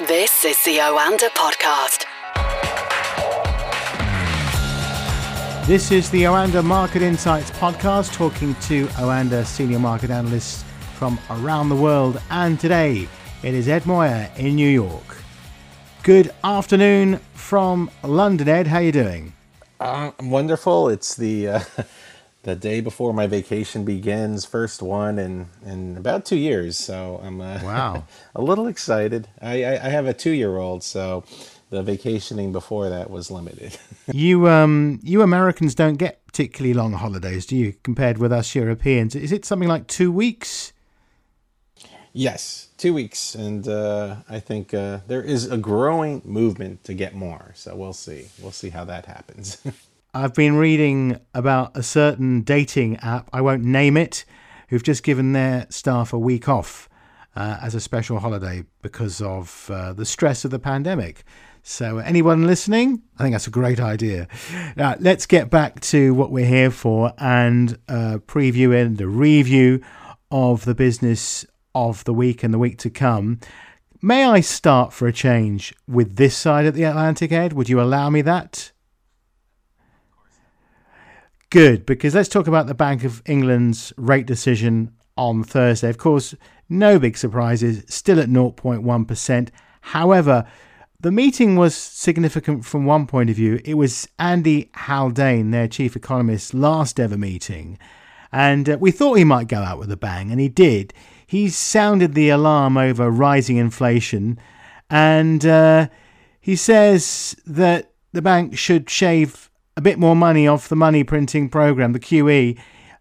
This is the Oanda Podcast. This is the Oanda Market Insights podcast, talking to Oanda senior market analysts from around the world. And today it is Ed Moya in New York. Good afternoon from London, Ed. How are you doing? Uh, wonderful. It's the uh, the day before my vacation begins, first one in in about two years. So I'm uh, Wow. a little excited. I, I, I have a two year old, so the vacationing before that was limited. You um you Americans don't get particularly long holidays, do you, compared with us Europeans? Is it something like two weeks? yes, two weeks, and uh, I think uh, there is a growing movement to get more. So we'll see. We'll see how that happens. I've been reading about a certain dating app, I won't name it, who've just given their staff a week off uh, as a special holiday because of uh, the stress of the pandemic. So, anyone listening, I think that's a great idea. Now, let's get back to what we're here for and uh, preview and a review of the business of the week and the week to come. May I start for a change with this side of the Atlantic, Ed? Would you allow me that? Good, because let's talk about the Bank of England's rate decision on Thursday. Of course, no big surprises, still at 0.1%. However, the meeting was significant from one point of view. It was Andy Haldane, their chief economist's last ever meeting. And uh, we thought he might go out with a bang, and he did. He sounded the alarm over rising inflation, and uh, he says that the bank should shave a bit more money off the money printing program, the QE,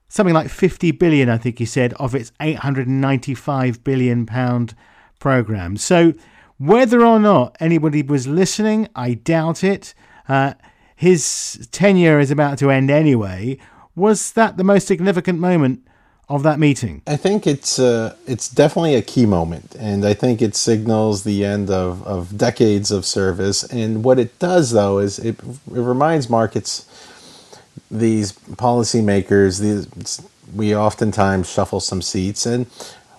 something like 50 billion, I think he said, of its 895 billion pound program. So whether or not anybody was listening, I doubt it. Uh, his tenure is about to end anyway. Was that the most significant moment of that meeting? I think it's uh, it's definitely a key moment, and I think it signals the end of, of decades of service. And what it does, though, is it, it reminds markets, these policymakers, these we oftentimes shuffle some seats, and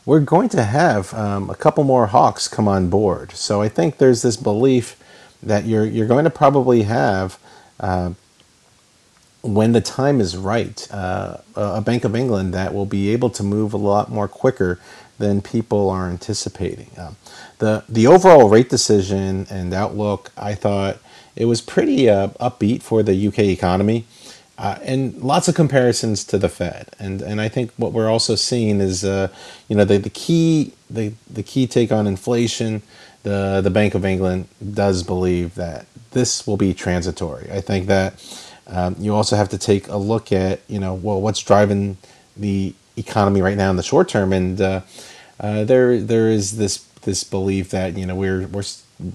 we're going to have um, a couple more hawks come on board. So I think there's this belief that you're you're going to probably have. Uh, when the time is right, uh, a Bank of England that will be able to move a lot more quicker than people are anticipating. Um, the the overall rate decision and outlook, I thought it was pretty uh, upbeat for the UK economy, uh, and lots of comparisons to the Fed. And and I think what we're also seeing is, uh, you know, the, the key the the key take on inflation. The the Bank of England does believe that this will be transitory. I think that um, you also have to take a look at, you know, well, what's driving the economy right now in the short term, and uh, uh, there there is this this belief that you know we're we're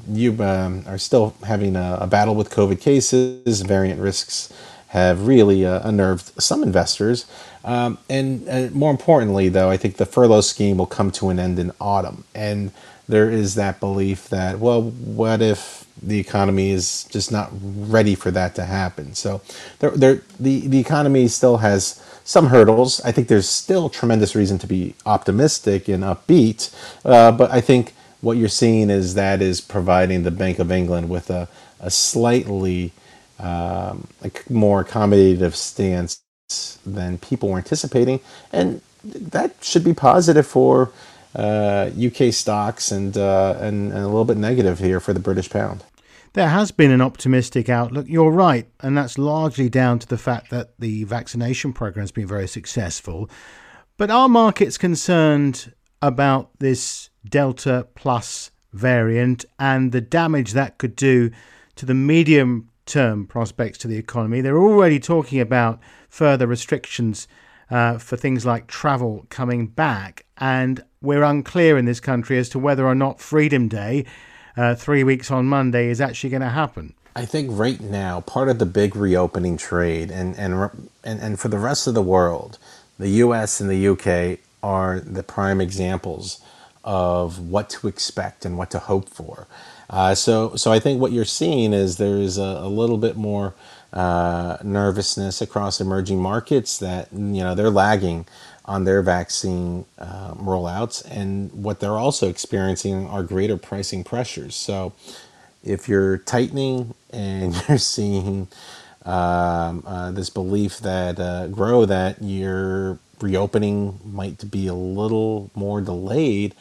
you um, are still having a, a, battle with COVID cases, variant risks have really uh, unnerved some investors, um, and, and more importantly, though, I think the furlough scheme will come to an end in autumn, and there is that belief that well, what if the economy is just not ready for that to happen. So there, there, the, the economy still has some hurdles. I think there's still tremendous reason to be optimistic and upbeat. Uh, but I think what you're seeing is that is providing the Bank of England with a, a slightly um, like more accommodative stance than people were anticipating. And that should be positive for UK stocks and, uh, and, and a little bit negative here for the British pound. There has been an optimistic outlook. You're right, and that's largely down to the fact that the vaccination program has been very successful. But are markets concerned about this Delta Plus variant and the damage that could do to the medium term prospects to the economy? They're already talking about further restrictions uh, for things like travel coming back, and we're unclear in this country as to whether or not Freedom Day uh, three weeks on Monday is actually going to happen. I think right now, part of the big reopening trade, and, and and and for the rest of the world, the U.S. and the U.K. are the prime examples of what to expect and what to hope for. Uh, so so I think what you're seeing is there is a, a little bit more uh, nervousness across emerging markets that you know they're lagging on their vaccine um, rollouts, and what they're also experiencing are greater pricing pressures. So, if you're tightening and you're seeing um, uh, this belief that uh, grow that your reopening might be a little more delayed,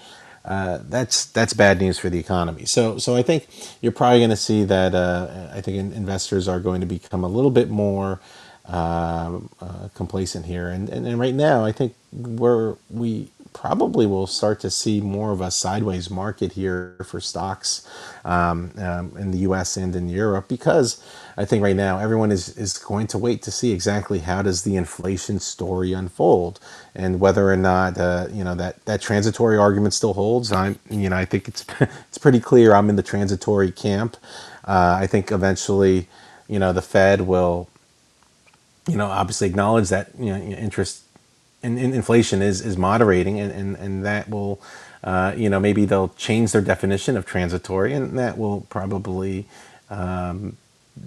uh, that's that's bad news for the economy. So so I think you're probably going to see that. Uh, I think investors are going to become a little bit more um, uh, complacent here, and, and and right now I think we're we probably will start to see more of a sideways market here for stocks um, um, in the U.S. and in Europe because I think right now everyone is is going to wait to see exactly how does the inflation story unfold and whether or not uh, you know that that transitory argument still holds. I you know I think it's it's pretty clear I'm in the transitory camp. Uh, I think eventually you know the Fed will you know obviously acknowledge that you know interest and, inflation is is moderating, and and, and that will, uh, you know, maybe they'll change their definition of transitory, and that will probably um,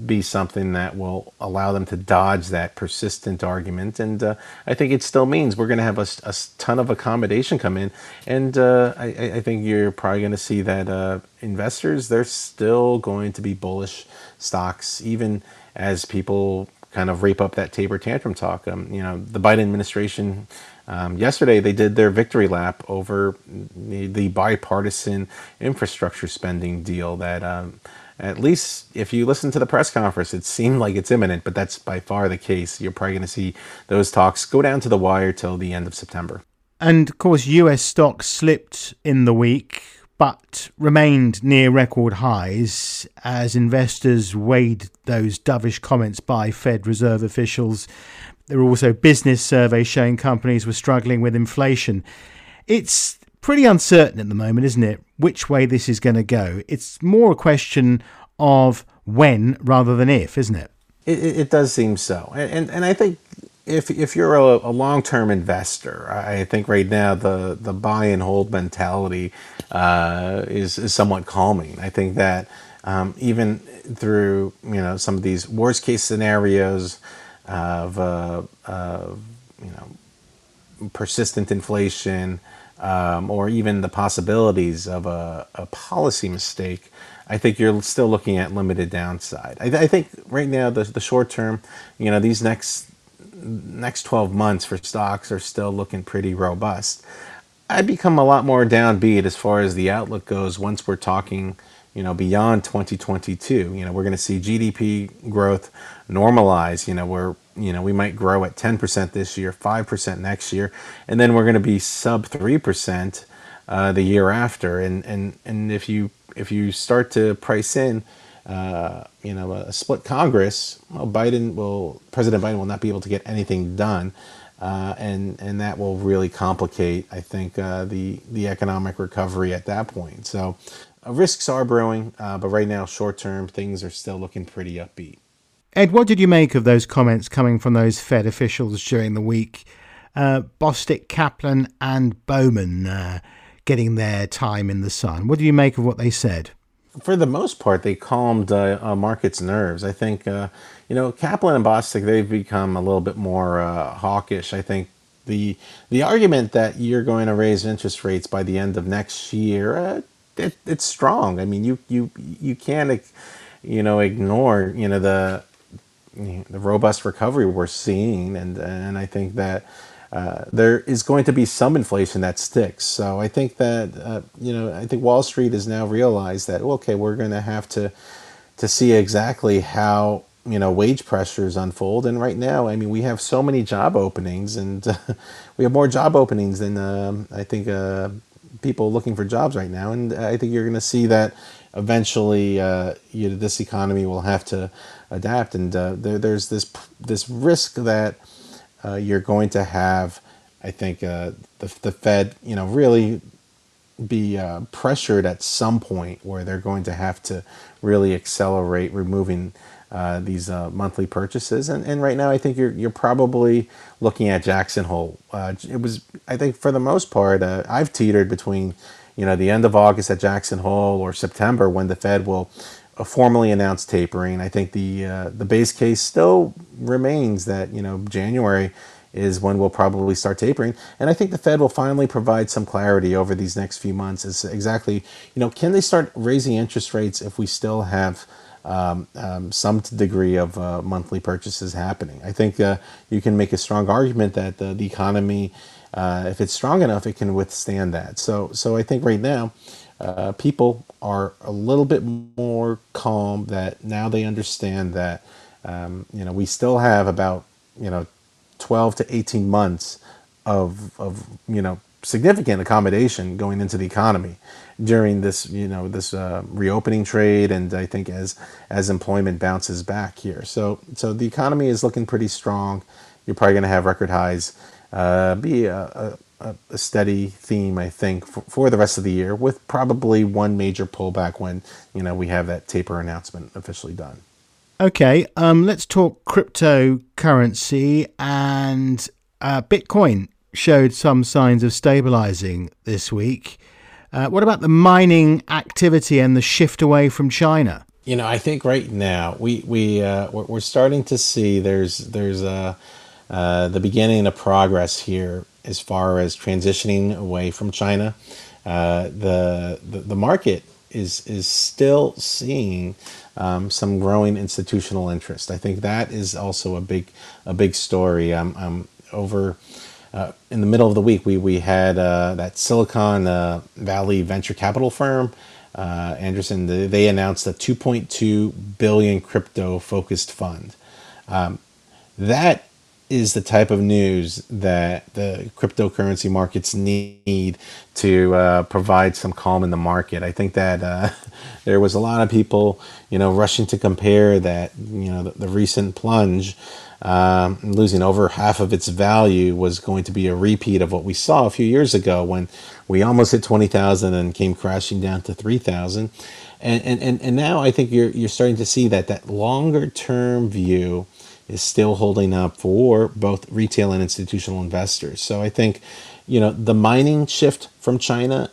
be something that will allow them to dodge that persistent argument. And uh, I think it still means we're going to have a, a, ton of accommodation come in. And uh, I, I, think you're probably going to see that uh, investors, they're still going to be bullish stocks, even as people kind of rape up that taper tantrum talk. Um, you know, the Biden administration um, yesterday they did their victory lap over the, the bipartisan infrastructure spending deal that. Um, at least if you listen to the press conference, it seemed like it's imminent, but that's by far the case. You're probably going to see those talks go down to the wire till the end of September. And of course, US stocks slipped in the week but remained near record highs as investors weighed those dovish comments by Fed Reserve officials. There were also business surveys showing companies were struggling with inflation. It's pretty uncertain at the moment, isn't it, which way this is going to go? It's more a question of when rather than if, isn't it? It, it does seem so. And, and, and I think if if you're a, a long term investor, I think right now the the buy and hold mentality uh, is is somewhat calming. I think that um, even through you know some of these worst case scenarios of uh, you know persistent inflation um, or even the possibilities of a, a policy mistake. I think you're still looking at limited downside. I, I think right now the the short term, you know, these next next 12 months for stocks are still looking pretty robust. I become a lot more downbeat as far as the outlook goes once we're talking, you know, beyond 2022. You know, we're going to see GDP growth normalize. You know, we're you know we might grow at 10% this year, 5% next year, and then we're going to be sub 3% uh, the year after. And and and if you if you start to price in uh, you know, a split Congress, well, Biden will, President Biden will not be able to get anything done, uh, and and that will really complicate, I think, uh, the the economic recovery at that point. So, uh, risks are brewing, uh, but right now, short term, things are still looking pretty upbeat. Ed, what did you make of those comments coming from those Fed officials during the week? Uh, Bostic, Kaplan, and Bowman getting their time in the sun. What do you make of what they said? For the most part, they calmed uh, uh, markets' nerves. I think, uh, you know, Kaplan and Bostic, they've become a little bit more uh, hawkish. I think the the argument that you're going to raise interest rates by the end of next year, uh, it, it's strong. I mean, you you you can't, you know, ignore you know the the robust recovery we're seeing, and and I think that uh, there is going to be some inflation that sticks. So I think that uh, you know I think Wall Street has now realized that okay we're going to have to to see exactly how you know wage pressures unfold. And right now, I mean, we have so many job openings, and uh, we have more job openings than um, I think uh, people looking for jobs right now. And I think you're going to see that eventually uh, you know, this economy will have to adapt, and there, there's this this risk that uh, you're going to have, I think, uh, the, the Fed, you know, really be uh, pressured at some point where they're going to have to really accelerate removing uh, these uh, monthly purchases. And, and right now, I think you're you're probably looking at Jackson Hole. Uh, it was, I think, for the most part, I've teetered between, you know, the end of August at Jackson Hole or September when the Fed will a formally announced tapering. I think the uh, the base case still remains that you know January is when we'll probably start tapering, and I think the Fed will finally provide some clarity over these next few months. Is exactly you know can they start raising interest rates if we still have um, um, some degree of uh, monthly purchases happening? I think uh, you can make a strong argument that the, the economy, uh, if it's strong enough, it can withstand that. So so I think right now uh, people are a little bit more calm that now they understand that um, you know we still have about you know 12 to 18 months of of you know significant accommodation going into the economy during this you know this uh, reopening trade and I think as as employment bounces back here. So so the economy is looking pretty strong. You're probably going to have record highs. Uh, be a, a, steady theme, I think, for, for the rest of the year, with probably one major pullback when you know we have that taper announcement officially done. Okay, um, let's talk cryptocurrency and uh, Bitcoin showed some signs of stabilizing this week. Uh, what about the mining activity and the shift away from China? You know, I think right now we we uh, we're, we're starting to see there's there's a uh, the beginning of progress here as far as transitioning away from China. Uh, the, the, the market is is still seeing um, some growing institutional interest. I think that is also a big a big story. Um, um, over uh, in the middle of the week, we we had uh, that Silicon uh, Valley venture capital firm. Uh, Andreessen, they announced a 2.2 billion crypto focused fund. Um, that is the type of news that the cryptocurrency markets need to uh, provide some calm in the market. I think that uh, there was a lot of people, you know, rushing to compare that, you know, the, the recent plunge, um, losing over half of its value, was going to be a repeat of what we saw a few years ago when we almost hit twenty thousand and came crashing down to three thousand. And, and, and now I think you're, you're starting to see that that longer term view is still holding up for both retail and institutional investors. So I think, you know, the mining shift from China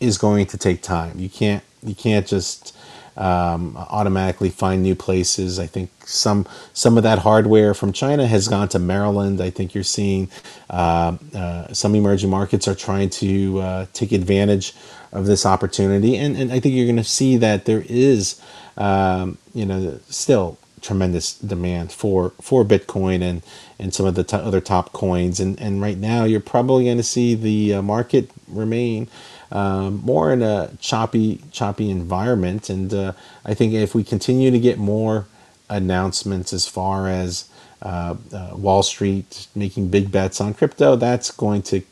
is going to take time. You can't you can't just um, automatically find new places. I think some some of that hardware from China has gone to Maryland. I think you're seeing uh, uh, some emerging markets are trying to uh, take advantage of this opportunity, and and I think you're going to see that there is, um, you know, still tremendous demand for for Bitcoin and and some of the t- other top coins. And and right now, you're probably going to see the uh, market remain um, more in a choppy choppy environment. And uh, I think if we continue to get more announcements as far as uh, uh Wall Street making big bets on crypto, that's going to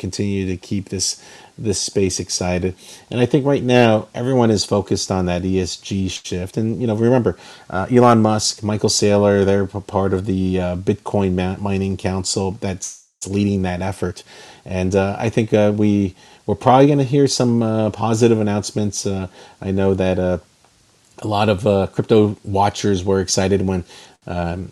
continue to keep this this space excited. And I think right now everyone is focused on that ESG shift. And you know, remember uh, Elon Musk, Michael Saylor, they're part of the uh, Bitcoin Mining Council that's leading that effort. And uh, I think uh, we we're probably going to hear some uh, positive announcements. Uh, I know that a lot of crypto watchers were excited when. Um,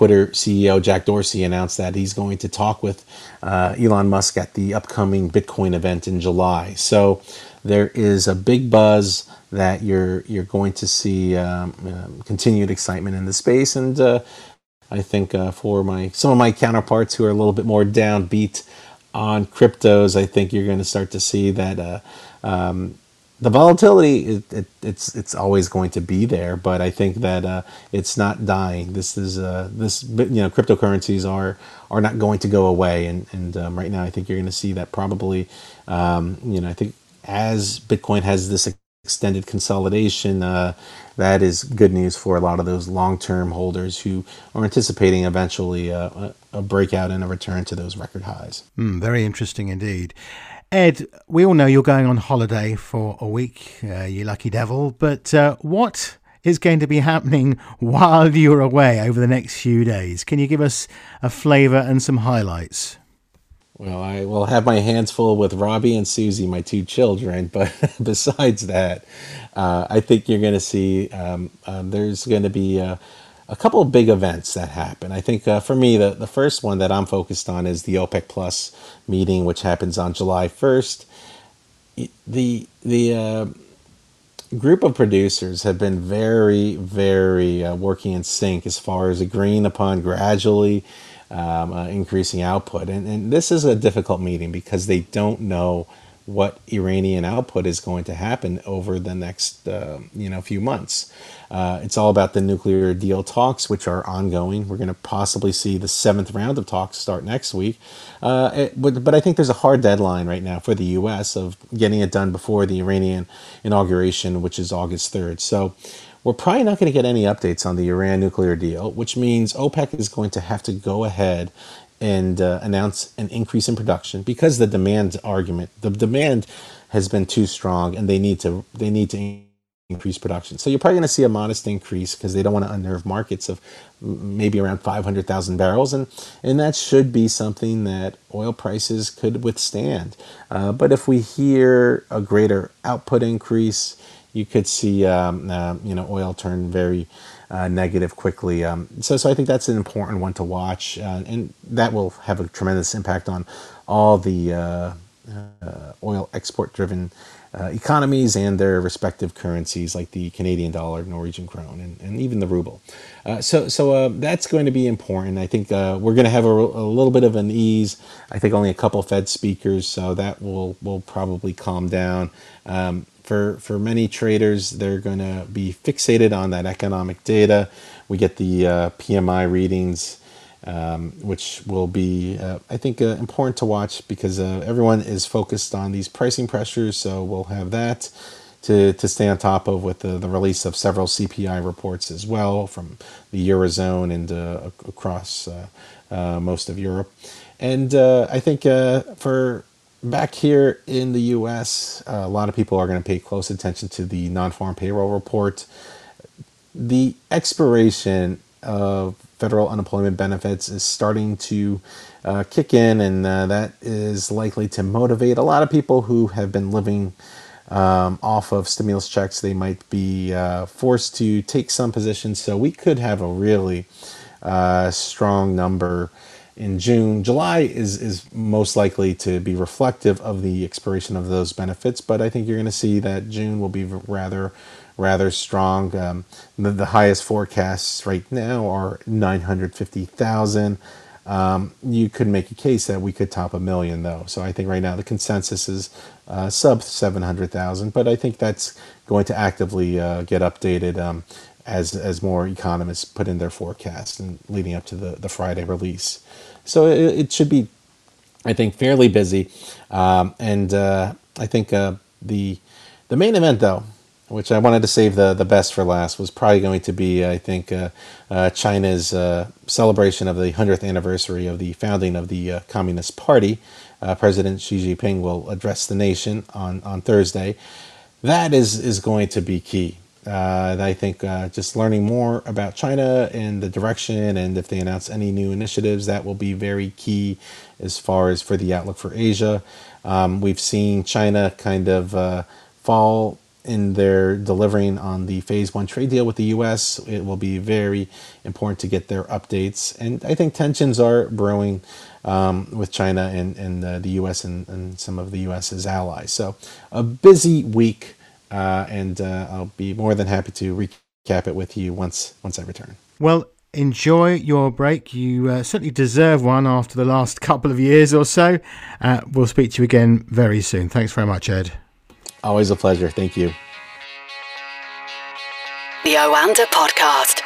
Twitter CEO Jack Dorsey announced that he's going to talk with uh, Elon Musk at the upcoming Bitcoin event in July. So there is a big buzz that you're you're going to see um, um, continued excitement in the space, and uh, I think uh, for my some of my counterparts who are a little bit more downbeat on cryptos, I think you're going to start to see that uh, um, the volatility it, it, it's it's always going to be there but i think that uh, it's not dying. This is uh, this you know cryptocurrencies are are not going to go away. And and um, right now i think you're going to see that probably um, you know i think as bitcoin has this extended consolidation uh, that is good news for a lot of those long-term holders who are anticipating eventually uh, a, a breakout and a return to those record highs. Mm, very interesting indeed Ed, we all know you're going on holiday for a week, uh, you lucky devil, but uh, what is going to be happening while you're away over the next few days? Can you give us a flavour and some highlights? Well, I will have my hands full with Robbie and Susie, my two children, but besides that, uh, I think you're going to see um, um, there's going to be a couple of big events that happen. I think uh, for me, the, the first one that I'm focused on is the OPEC Plus meeting, which happens on July 1st. The the uh, group of producers have been very, very uh, working in sync as far as agreeing upon gradually um, uh, increasing output. And, and this is a difficult meeting because they don't know what Iranian output is going to happen over the next uh, you know few months. Uh, it's all about the nuclear deal talks, which are ongoing. We're going to possibly see the seventh round of talks start next week. Uh, it, but, but I think there's a hard deadline right now for the U.S. of getting it done before the Iranian inauguration, which is August 3rd. So we're probably not going to get any updates on the Iran nuclear deal, which means OPEC is going to have to go ahead and uh, announce an increase in production because the demand argument, the demand has been too strong, and they need to they need to increase production. So you're probably going to see a modest increase because they don't want to unnerve markets of maybe around 500,000 barrels, and and that should be something that oil prices could withstand. Uh, but if we hear a greater output increase, you could see um, uh, you know oil turn very uh, negative quickly. Um, so, so I think that's an important one to watch, uh, and that will have a tremendous impact on all the uh, uh, oil export-driven uh, economies and their respective currencies, like the Canadian dollar, Norwegian krone, and, and even the ruble. so, so that's going to be important. I think we're going to have a, a, little bit of an ease. I think only a couple Fed speakers, so that will will probably calm down. Um, for for many traders, they're going to be fixated on that economic data. We get the uh, PMI readings, um, which will be, uh, I think, uh, important to watch because uh, everyone is focused on these pricing pressures. So we'll have that to, to stay on top of with the, the release of several CPI reports as well from the Eurozone and uh, across uh, most of Europe. And I think for back here in the U.S., uh, a lot of people are going to pay close attention to the non-farm payroll report. The expiration of federal unemployment benefits is starting to uh, kick in, and uh, that is likely to motivate a lot of people who have been living um, off of stimulus checks. They might be uh, forced to take some positions, so we could have a really uh, strong number in June. July is, is most likely to be reflective of the expiration of those benefits, but I think you're going to see that June will be rather rather strong. Um, the, the, highest forecasts right now are 950,000. Um, you could make a case that we could top a million, though. So I think right now the consensus is uh, sub 700,000, but I think that's going to actively uh, get updated um, as as more economists put in their forecasts and leading up to the, the Friday release. So it, it should be, I think, fairly busy. Um, and uh, I think uh, the the main event, though, which I wanted to save the, the best for last, was probably going to be, I think, uh, uh China's uh, celebration of the 100th anniversary of the founding of the uh, Communist Party. President Xi Jinping will address the nation on, on Thursday. That is, is going to be key. Uh, I think uh, just learning more about China and the direction, and if they announce any new initiatives, that will be very key as far as for the outlook for Asia. Um, we've seen China kind of uh, fall in their delivering on the phase one trade deal with the U.S. It will be very important to get their updates, and I think tensions are brewing. Um, with China and, and uh, the U.S. And, and some of the U.S.'s allies. So, a busy week uh, and uh, I'll be more than happy to recap it with you once once I return. Well, enjoy your break. You uh, certainly deserve one after the last couple of years or so. Uh, we'll speak to you again very soon. Thanks very much, Ed. Always a pleasure. Thank you. The Oanda Podcast.